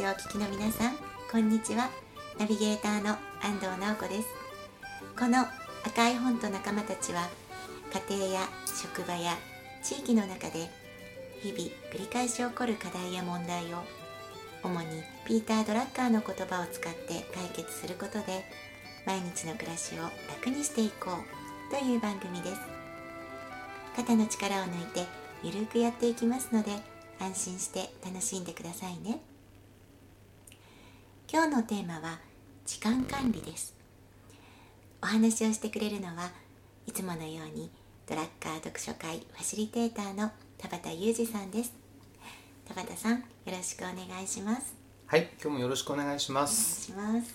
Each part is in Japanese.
ジオをお聞きの皆さんこんにちは。ナビゲーターの安藤直子です。この赤い本と仲間たちは家庭や職場や地域の中で日々繰り返し起こる課題や問題を主にピーター・ドラッカーの言葉を使って解決することで毎日の暮らしを楽にしていこうという番組です。肩の力を抜いてゆるくやっていきますので安心して楽しんでくださいね。今日のテーマは時間管理です。お話をしてくれるのはいつものようにドラッカー読書会ファシリテーターの田畑裕二さんです。田畑さんよろしくお願いします。はい今日もよろしくお願いしまお願いすします。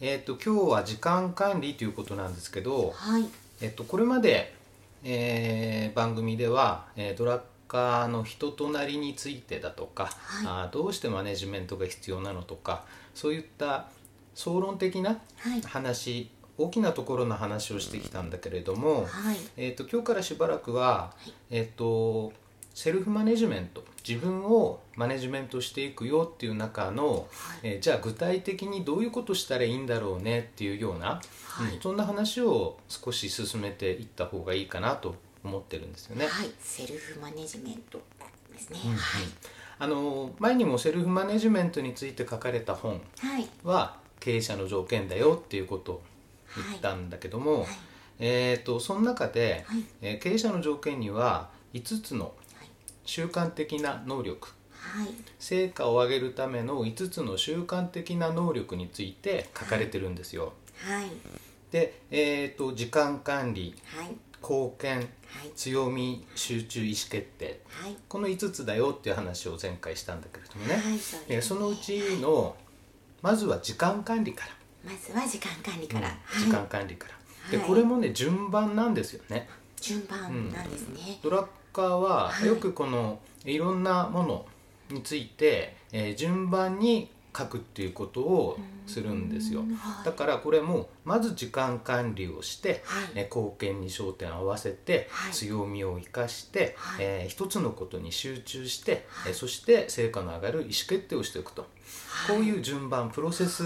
えっ、と今日は時間管理ということなんですけどはい。えっ、とこれまで、えー番組では、えードラッカーの人となりについてだとか、はい。あーどうしてマネジメントが必要なのとかそういった総論的なはい。話大きなところの話をしてきたんだけれども、はい。えー、と今日からしばらくは、い。えー、とセルフマネジメント自分をマネジメントしていくよっていう中の、えーじゃあ具体的にどういうことしたらいいんだろうねっていうような、はい。うんそんな話を少し進めていった方がいいかなと思ってるんですよね。はい。セルフマネジメントですね、うんうん。はいあの前にもセルフマネジメントについて書かれた本はい。は経営者の条件だよっていうことを言ったんだけども、えー、とその中で、はい。えー経営者の条件には5つのはい。習慣的な能力はい。成果を上げるための5つの習慣的な能力について書かれてるんですよ。はい。で、えー、と時間管理はい貢献はい。強み集中意思決定。はい。この5つだよっていう話を前回したんだけれどもね、はいそね。えーそのうちのまずは時間管理から。まずは時間管理から、うん時間管理から、ではい。これもね順番なんですよね。順番なんですね、ドラッカーははい。よくこのいろんなものについて、えー順番に書くっていうことをするんですよ。だからこれもまず時間管理をして、はい。えー貢献に焦点を合わせて、はい。強みを生かして、はい。えー一つのことに集中して、はい。えーそして成果の上がる意思決定をしていくと、はい。こういう順番プロセス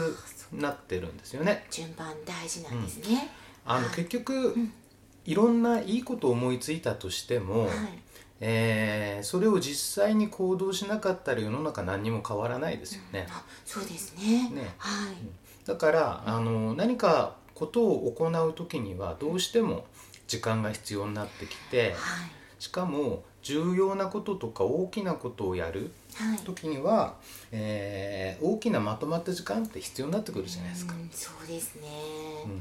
になってるんですよね。順番大事なんですね、あのはい。結局、ん。いろんないいことを思いついたとしても、はいえーそれを実際に行動しなかったら世の中何にも変わらないですよね。あそうですね。ね。はい、だからあの何かことを行う時にはどうしても時間が必要になってきてはい。しかも重要なこととか大きなことをやるはい。時には、えー大きなまとまった時間って必要になってくるじゃないですか。うんそうですね、うん。はい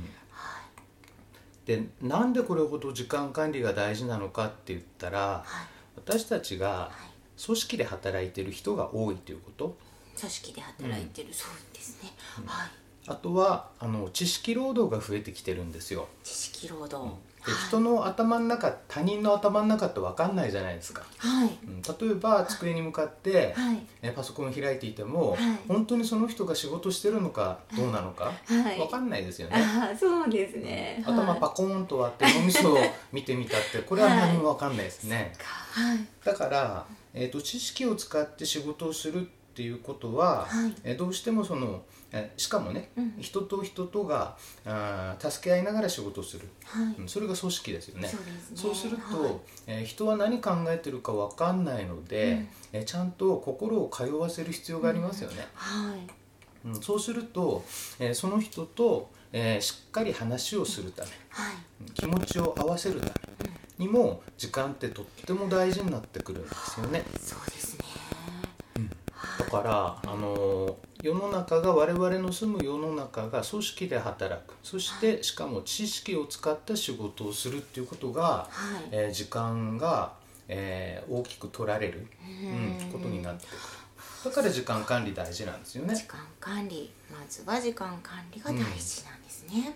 でなんでこれほど時間管理が大事なのかって言ったらはい。私たちがはい。組織で働いてる人が多いということ。組織で働いてる、そうですね、はい。あとはあの知識労働が増えてきてるんですよ。知識労働、ではい人の頭の中他人の頭の中って分かんないじゃないですか、はい。うん例えば机に向かって、はい。えパソコンを開いていても、はい。本当にその人が仕事してるのかどうなのか、はい。分かんないですよね、そうですね、はい。頭パコーンと割って脳みそを見てみたって これは何も分かんないですね、はい。だから、えー、と知識を使って仕事をするっていうことは、はい。えーどうしてもその、えーしかもね、うん。人と人とがあー助け合いながら仕事をする、はい。うんそれが組織ですよね。そうね。そうすると、はい。えー人は何考えてるか分かんないので、うん。えーちゃんと心を通わせる必要がありますよね。はい。うんそうすると、えーその人と、えーしっかり話をするためはい。気持ちを合わせるためにも時間ってとっても大事になってくるんですよね。そうですね、だから、あの世の中が我々の住む世の中が組織で働く。そしてしかも知識を使った仕事をするっていうことが、はい。えー時間が、えー大きく取られる、うん。うんことになってくる。だから時間管理大事なんですよね。時、間管理。まずは時間管理が大事なんですね、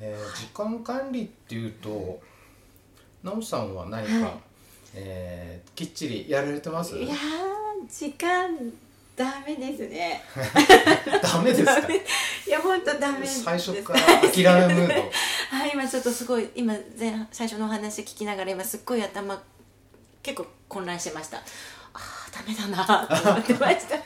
えー時間管理っていうと奈緒さんは何か、はい。えーきっちりやられてます？いやー時間ダメですね。ダメですか？いや本当ダメです。最初から諦めムード。はい今ちょっとすごい今前最初のお話聞きながら今すっごい頭結構混乱してました。あーダメだなと思ってました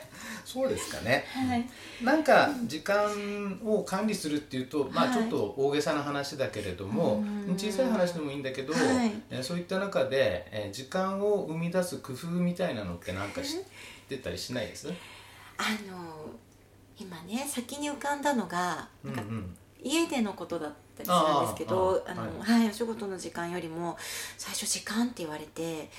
そうですかね。はい。なんか時間を管理するっていうと、まあはい。ちょっと大げさな話だけれども、うん。小さい話でもいいんだけど、はい。えーそういった中で、えー時間を生み出す工夫みたいなのってなんか知ってたりしないです？あの今ね先に浮かんだのがなんかうんうん。家でのことだったりするんですけどあの、はい。お仕事の時間よりも最初時間って言われて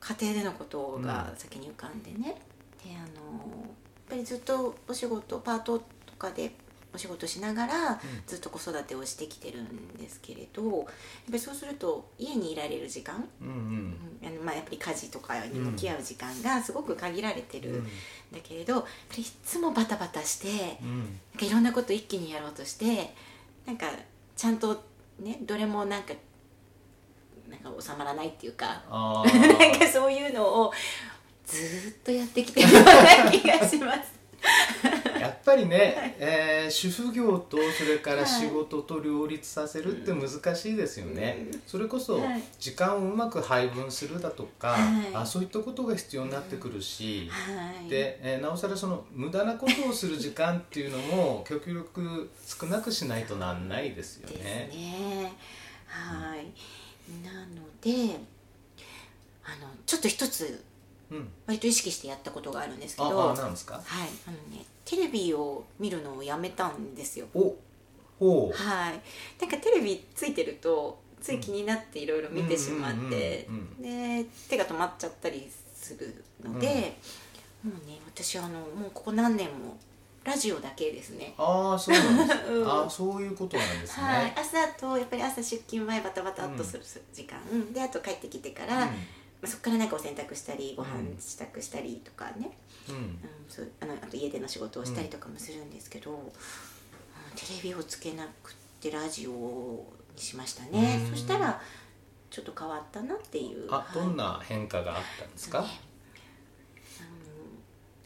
家庭でのことが先に浮かんでね、であのぱりずっとお仕事パートとかでお仕事しながらずっと子育てをしてきてるんですけれどやっぱりそうすると家にいられる時間、うんうん。うんあのまあ、やっぱり家事とかに向き合う時間がすごく限られてるんだけれど、やっぱりいつもバタバタして。うん。なんかいろんなこと一気にやろうとしてなんかちゃんとねどれもなんかなんか収まらないっていうかあ なんーかそういうのをずーっとやってきてるような気がします。やっぱりね、えー主婦業とそれから仕事と両立させるって難しいですよね、それこそはい時間をうまく配分するだとか、はいあそういったことが必要になってくるし、はい、で、えーなおさらその無駄なことをする時間っていうのも極力少なくしないとなんないですよね。ね。はい。なのであのちょっと一つうん、割と意識してやったことがあるんですけあど、あなんですか？はい。あのねテレビを見るのをやめたんですよ。おほう。はい、なんかテレビついてるとつい気になっていろいろ見てしまってうん。うんうんで手が止まっちゃったりするので、もうね私あのもうここ何年もラジオだけですね。ああそうなんです、うん。ああそういうことなんですね。はい、朝とやっぱり朝出勤前バタバタっとする時間、であと帰ってきてから、まあ、そこからなんかお洗濯したりご飯支度したりとかね、うん。うんうん、そうあのあと家での仕事をしたりとかもするんですけど、うん。テレビをつけなくってラジオにしましたね、うん。そしたらちょっと変わったなっていうあどんな、な変化があったんですか、ね。うん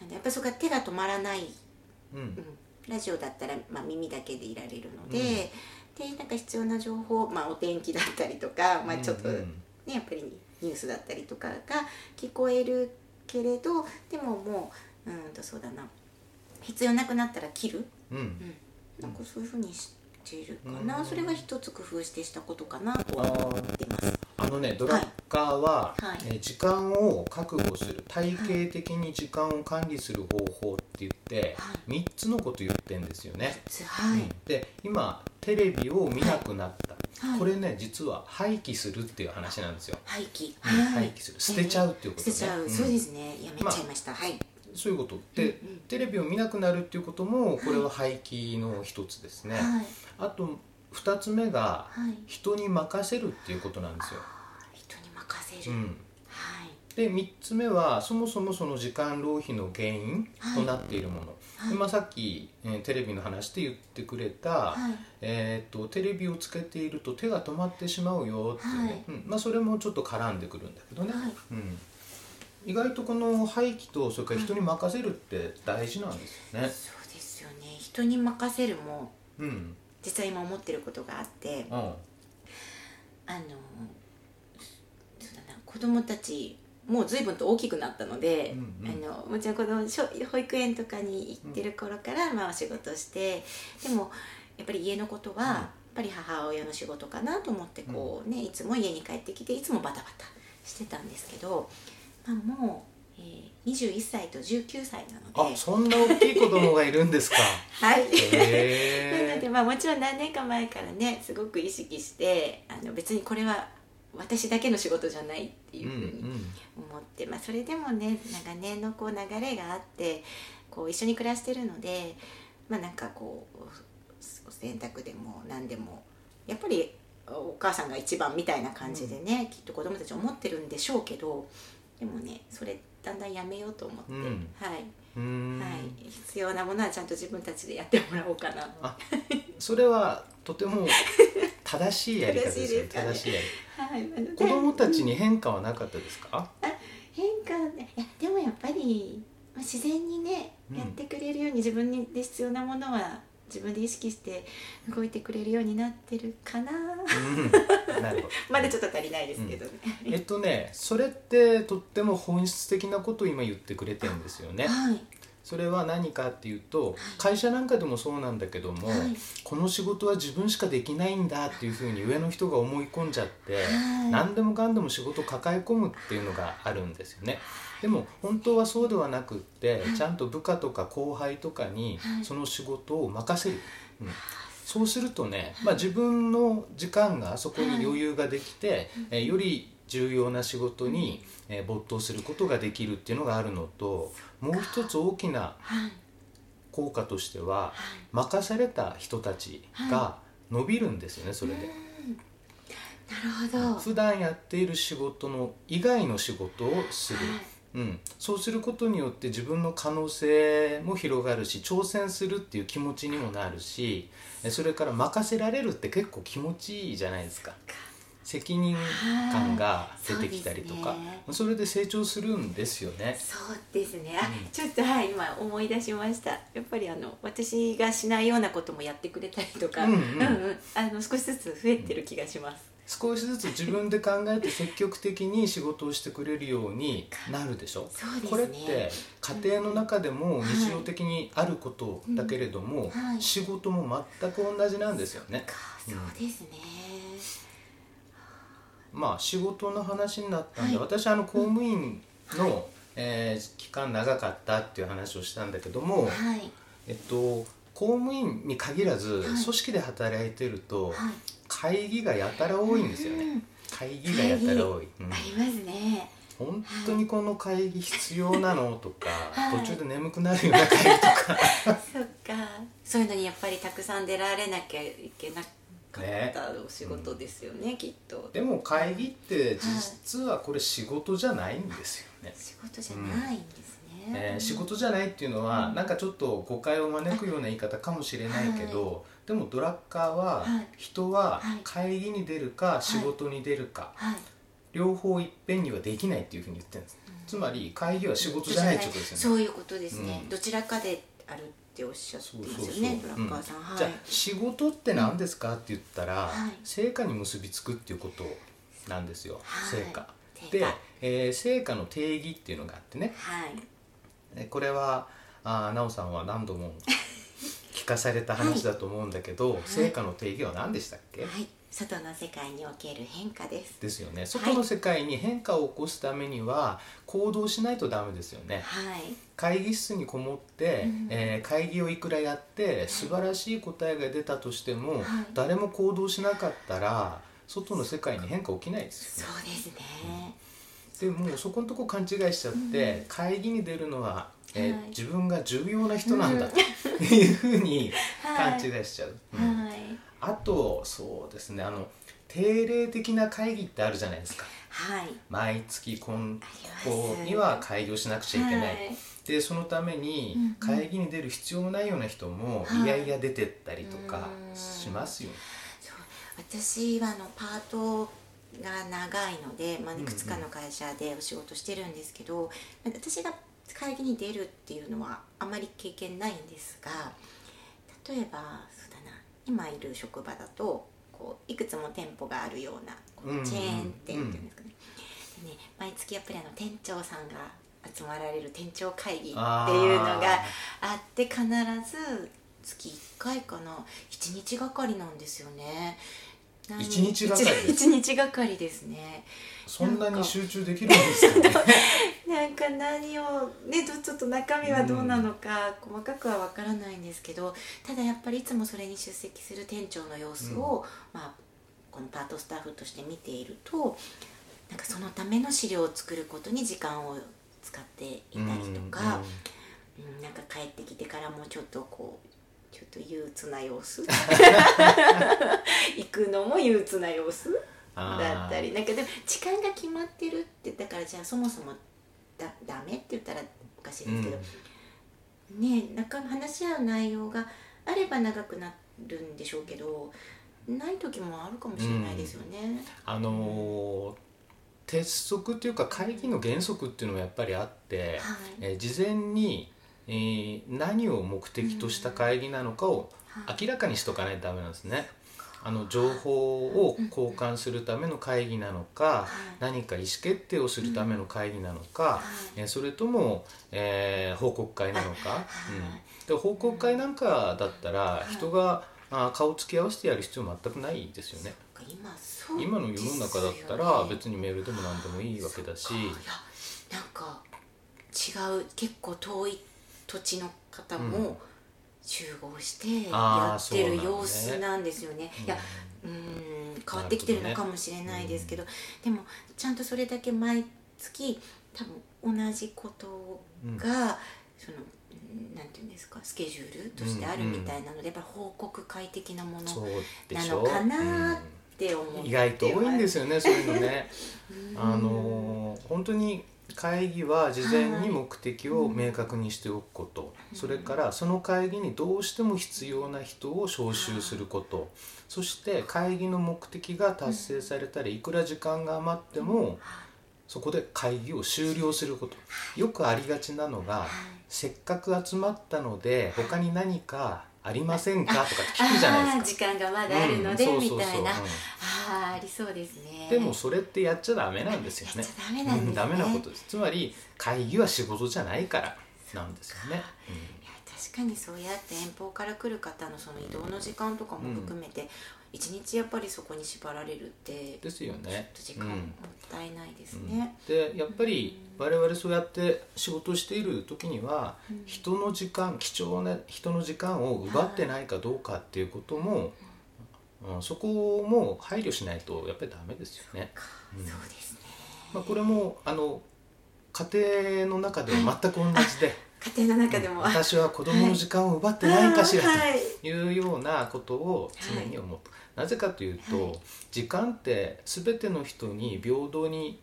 なんでやっぱりそこが手が止まらない、うん。うん、ラジオだったら、まあ、耳だけでいられるので、でなんか必要な情報、まあ、お天気だったりとか、まあ、ちょっと、うんね、やっぱりニュースだったりとかが聞こえるけれどでももううんとそうだな。必要なくなったら切る、うん。うん。うん、なんかそういうふうにしているかな、うん。それは一つ工夫してしたことかなとは思ってます。あのねドラッカーは、はい。えー時間を確保する体系的に時間を管理する方法って言って、は3つのこと言ってんですよね。はい、うん。で今テレビを見なくなった、はい。これね実は廃棄するっていう話なんですよ。廃棄、うんはい。廃棄する。捨てちゃうっていうことね。捨てちゃう、ん。そうですね。やめちゃいました、はい。そういうことで、うんうん。テレビを見なくなるっていうこともこれは廃棄の一つですね。はい。あと2つ目がはい。人に任せるっていうことなんですよ。人に任せる、うん、はい。で3つ目はそもそもその時間浪費の原因となっているもの、はいでまあ、さっき、えーテレビの話で言ってくれた、はい。えー、とテレビをつけていると手が止まってしまうよっていうね、はい。うん。まあ、それもちょっと絡んでくるんだけどね、はい。うん、意外とこの廃棄とそれから人に任せるって大事なんですよね。そうですよね。人に任せるもうん。実は今思ってることがあってうん。あの子供たちもう随分と大きくなったので、うんうん。あのもちろん子供小保育園とかに行ってる頃から、まあ、お仕事してでもやっぱり家のことは、やっぱり母親の仕事かなと思ってこう、ね、いつも家に帰ってきていつもバタバタしてたんですけど、まあ、もう、えー、21歳と19歳なので。あそんな大きい子供がいるんですか。はい。へ なのでまあもちろん何年か前からねすごく意識してあの別にこれは私だけの仕事じゃないっていうふうに思って、まあ、それでもね長年のこう流れがあってこう一緒に暮らしてるのでまあなんかこうお洗濯でも何でもやっぱりお母さんが一番みたいな感じでね、きっと子供たち思ってるんでしょうけどでもねそれだんだんやめようと思って、うん。はい、はい、必要なものはちゃんと自分たちでやってもらおうかな。あそれはとても正しいやり方ですよ正しいやりはい、子供たちに変化はなかったですか？変化ね。いやでもやっぱり、まあ、自然にねうん。やってくれるように自分にで必要なものは自分で意識して動いてくれるようになってるかな。うん。なるほど。まだちょっと足りないですけどね、えっとねそれってとっても本質的なことを今言ってくれてるんですよね。はいそれは何かっていうと、会社なんかでもそうなんだけども、はい。この仕事は自分しかできないんだっていうふうに上の人が思い込んじゃって、はい。何でもかんでも仕事を抱え込むっていうのがあるんですよね。でも本当はそうではなくって、ちゃんと部下とか後輩とかにはい。その仕事を任せる、うん。そうするとね、まあ、自分の時間がそこに余裕ができて、えーより重要な仕事に、えー没頭することができるっていうのがあるのともう一つ大きなはい。効果としてははい。任された人たちが伸びるんですよねそれで。なるほど。普段やっている仕事の以外の仕事をする、はい。うん、そうすることによって自分の可能性も広がるし挑戦するっていう気持ちにもなるしえそれから任せられるって結構気持ちいいじゃないですか責任感が出てきたりとか、はいそね。それで成長するんですよね。そうですね。あ、うん。ちょっとはい今思い出しました。やっぱりあの私がしないようなこともやってくれたりとか、うんうん。うんあの少しずつ増えてる気がします、少しずつ自分で考えて積極的に仕事をしてくれるようになるでしょ？そうね。これって家庭の中でも日常的にあることだけれども、うん。はい。仕事も全く同じなんですよね。か。そうですね、まあ仕事の話になったんで、はい。私あの公務員の、えー期間長かったっていう話をしたんだけども、はい。えっと公務員に限らず、はい。組織で働いてると、はい。会議がやたら多いんですよね。うん会議がやたら多い。うん。ありますね。本当にこの会議必要なのとか、はい。途中で眠くなるような会議とか。そっか。そういうのにやっぱりたくさん出られなきゃいけなかったお仕事ですよねきっと。でも会議って実はこれ仕事じゃないんですよね、仕事じゃないんですね、えー仕事じゃないっていうのは、うん。なんかちょっと誤解を招くような言い方かもしれないけど、でもドラッカーは、はい。人ははい。会議に出るか仕事に出るか、はい。両方いっぺんにはできないっていうふうに言ってるんです、つまり会議は仕事じゃないってことですよね。そういうことですね、うん。どちらかであるっておっしゃってそうますよねドラッカーさん、うん。はい。じゃあ仕事って何ですかって言ったら、はい。成果に結びつくっていうことなんですよ、はい。成果。で、えー成果の定義っていうのがあってね。はい。えこれはあー奈緒さんは何度も聞かされた話だと思うんだけど、成果の定義は何でしたっけ、はい外の世界における変化です。ですよね。外の世界に変化を起こすためには行動しないとダメですよね。はい。会議室にこもって、うんえー会議をいくらやって素晴らしい答えが出たとしても、はい。誰も行動しなかったら外の世界に変化起きないですよね。そうですね。でもうそこのとこ勘違いしちゃって、会議に出るのは、えーはい。自分が重要な人なんだというふうに はい。勘違いしちゃう、うん。はいあとそうですねあの定例的な会議ってあるじゃないですか。はい。毎月こんここには会議をしなくちゃいけない、はい。でそのためにうんうん。会議に出る必要もないような人もはい。いやいや出てったりとかうん。しますよね。そう。私はあのパートが長いので、まあ、いくつかの会社でお仕事してるんですけど、私が会議に出るっていうのはあまり経験ないんですが例えば今いる職場だとこういくつも店舗があるようなこうんうんうチェーン店っていうんですかね,、でね毎月やっぱりあの店長さんが集まられる店長会議っていうのがあって必ず月1回かな。1日がかりなんですよね。何一日がかりです。一日がかりですね。そんなに集中できるんですよね。なんか何をねどちょっと中身はどうなのか、細かくはわからないんですけどただやっぱりいつもそれに出席する店長の様子を、まあ、このパートスタッフとして見ているとなんかそのための資料を作ることに時間を使っていたりとか、うんなんか帰ってきてからもちょっとこうちょっと憂鬱な様子？行くのも憂鬱な様子？だったりなんかでも時間が決まってるってだからじゃあそもそもだダメって言ったらおかしいですけど、ねえ中話し合う内容があれば長くなるんでしょうけどない時もあるかもしれないですよね。あのー鉄則っていうか会議の原則っていうのもやっぱりあって、はい。えー事前に、えー何を目的とした会議なのかをはい。明らかにしとかないとダメなんですね。あの情報を交換するための会議なのか、何か意思決定をするための会議なのか、えそれとも、えー、報告会なのか、うん、で報告会なんかだったら人があ顔つき合わせてやる必要全くないですよね。今今の世の中だったら別にメールでも何でもいいわけだし。なんか違う結構遠い土地の方も集合してやってる様子なんですよね。いやうん変わってきてるのかもしれないですけど、でもちゃんとそれだけ毎月多分同じことが、そのなんていうんですかスケジュールとしてあるみたいなので、やっぱ報告会的なものなのかなって思って意外と多いんですよねそういうのね。あの本当に会議は事前に目的を明確にしておくこと、はい、それからその会議にどうしても必要な人を招集すること、はい、そして会議の目的が達成されたりいくら時間が余ってもそこで会議を終了すること。よくありがちなのがせっかく集まったので他に何かありませんか？とか聞くじゃないですか。時間がまだあるので、うん、みたいな、ありそうですね。でもそれってやっちゃダメなんですよね。ダメなんです、ね、ダメなことです。つまり会議は仕事じゃないからなんですよね、うん、いや確かにそうやって遠方から来る方のその移動の時間とかも含めて、一日やっぱりそこに縛られるってですよね。時間もったいないですね、うん、でやっぱり我々そうやって仕事している時には、うん、人の時間貴重な人の時間を奪ってないかどうかっていうことも、うん、そこも配慮しないとやっぱりダメですよね。そうですね、まあ、これもあの家庭の中では全く同じで。家庭の中でも、私は子供の時間を奪ってないかしらとい。うようなことを常に思う、なぜかというと、時間って全ての人に平等に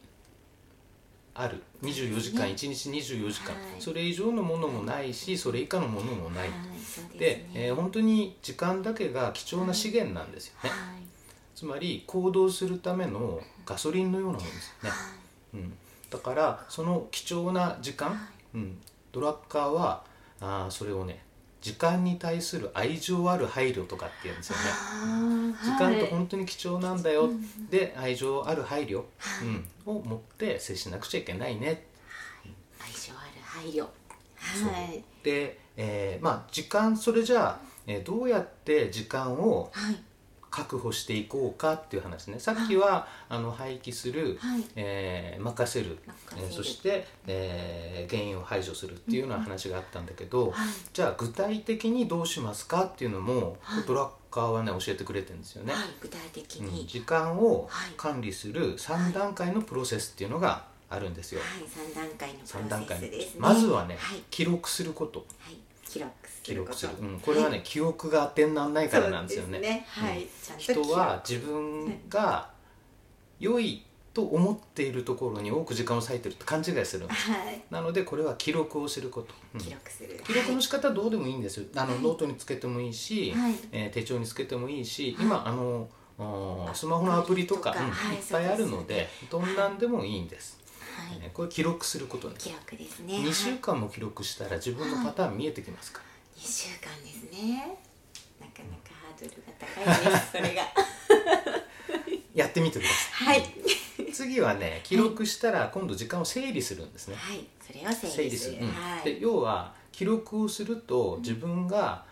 ある。24時間、1日24時間、それ以上のものもないしそれ以下のものもない、でえ本当に時間だけが貴重な資源なんですよね、つまり行動するためのガソリンのようなものですよね、うん、だからその貴重な時間、うん。ドラッカーはあそれをね時間に対する愛情ある配慮とかって言うんですよね、時間って本当に貴重なんだよ、で愛情ある配慮、うん、を持って接しなくちゃいけないね、愛情ある配慮。はい。で、えー、まあ時間それじゃあ、えー、どうやって時間を確保していこうかっていう話ね。さっきはあの廃棄する、はい、えー、任せる。えー、そして、えー、原因を排除するっていうような話があったんだけど、うんはい、じゃあ具体的にどうしますかっていうのも、はい、ドラッカーはね教えてくれてるんですよね。具体的に、うん、時間を管理する3段階のプロセスっていうのがあるんですよ。はい、3段階のプロセスです、ね、まずはね、記録すること。はい記録記録する、うん、これはね、はい、記憶が当てにならないからなんですよね。ね。はい、人は自分が良いと思っているところに多く時間を割いてるって勘違いするんです、はい、なのでこれは記録をすること、うん、記録する。記録の仕方はどうでもいいんですよ、あのノートにつけてもいいし、はい、えー、手帳につけてもいいし、今あのスマホのアプリとか、うん、い。っぱいあるのでどんなんでもいいんです、はい、これ記録すること記録ですね。2週間も記録したら自分のパターン見えてきますか？ら、2週間ですね。なかなかハードルが高いです それが。やってみてください、はい、次はね記録したら今度時間を整理するんですね、はい、それを整理する、うん、はい、で要は記録をすると自分が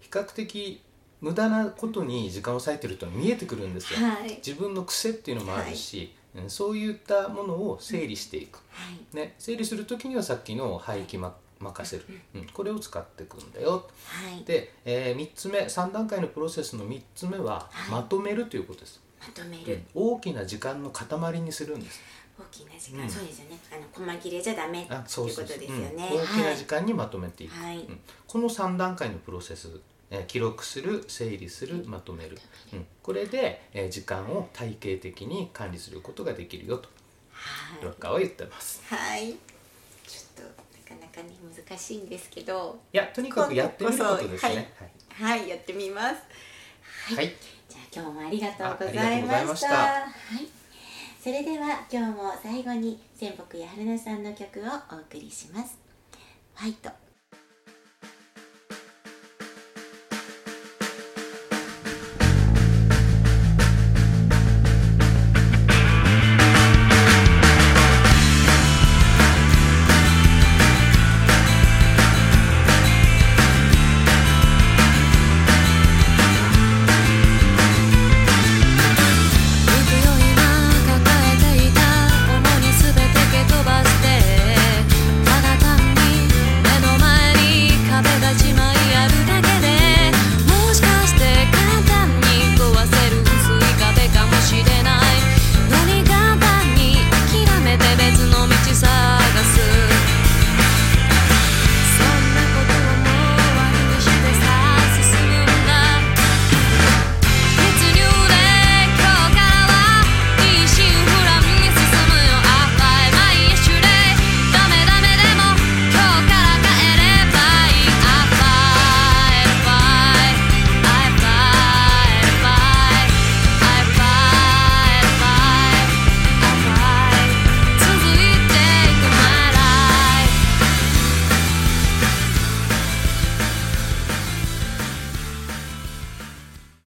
比較的無駄なことに時間を割いてると見えてくるんですよ、はい、自分の癖っていうのもあるし、はい、そういったものを整理していく、はい、ね、整理する時にはさっきの廃棄ま任せる、うん、これを使っていくんだよ、はい、で、えー、3つ目3段階のプロセスの3つ目は、まとめるということです。まとめる、大きな時間の塊にするんです。大きな時間、うん、そうですよね。あの細切れじゃダメっていうことですよね、大きな時間にまとめていく、はい、この3段階のプロセスえ記録する整理するまとめる、うん、これで、え時間を体系的に管理することができるよと、はい、ロッカーは言ってます。はい。ちょっとなかなかね難しいんですけど。いやとにかくやってみることですね。はい、はい、やってみます。はい、じゃあ今日もありがとうございました。はい。それでは今日も最後に仙北や春菜さんの曲をお送りします。ファイト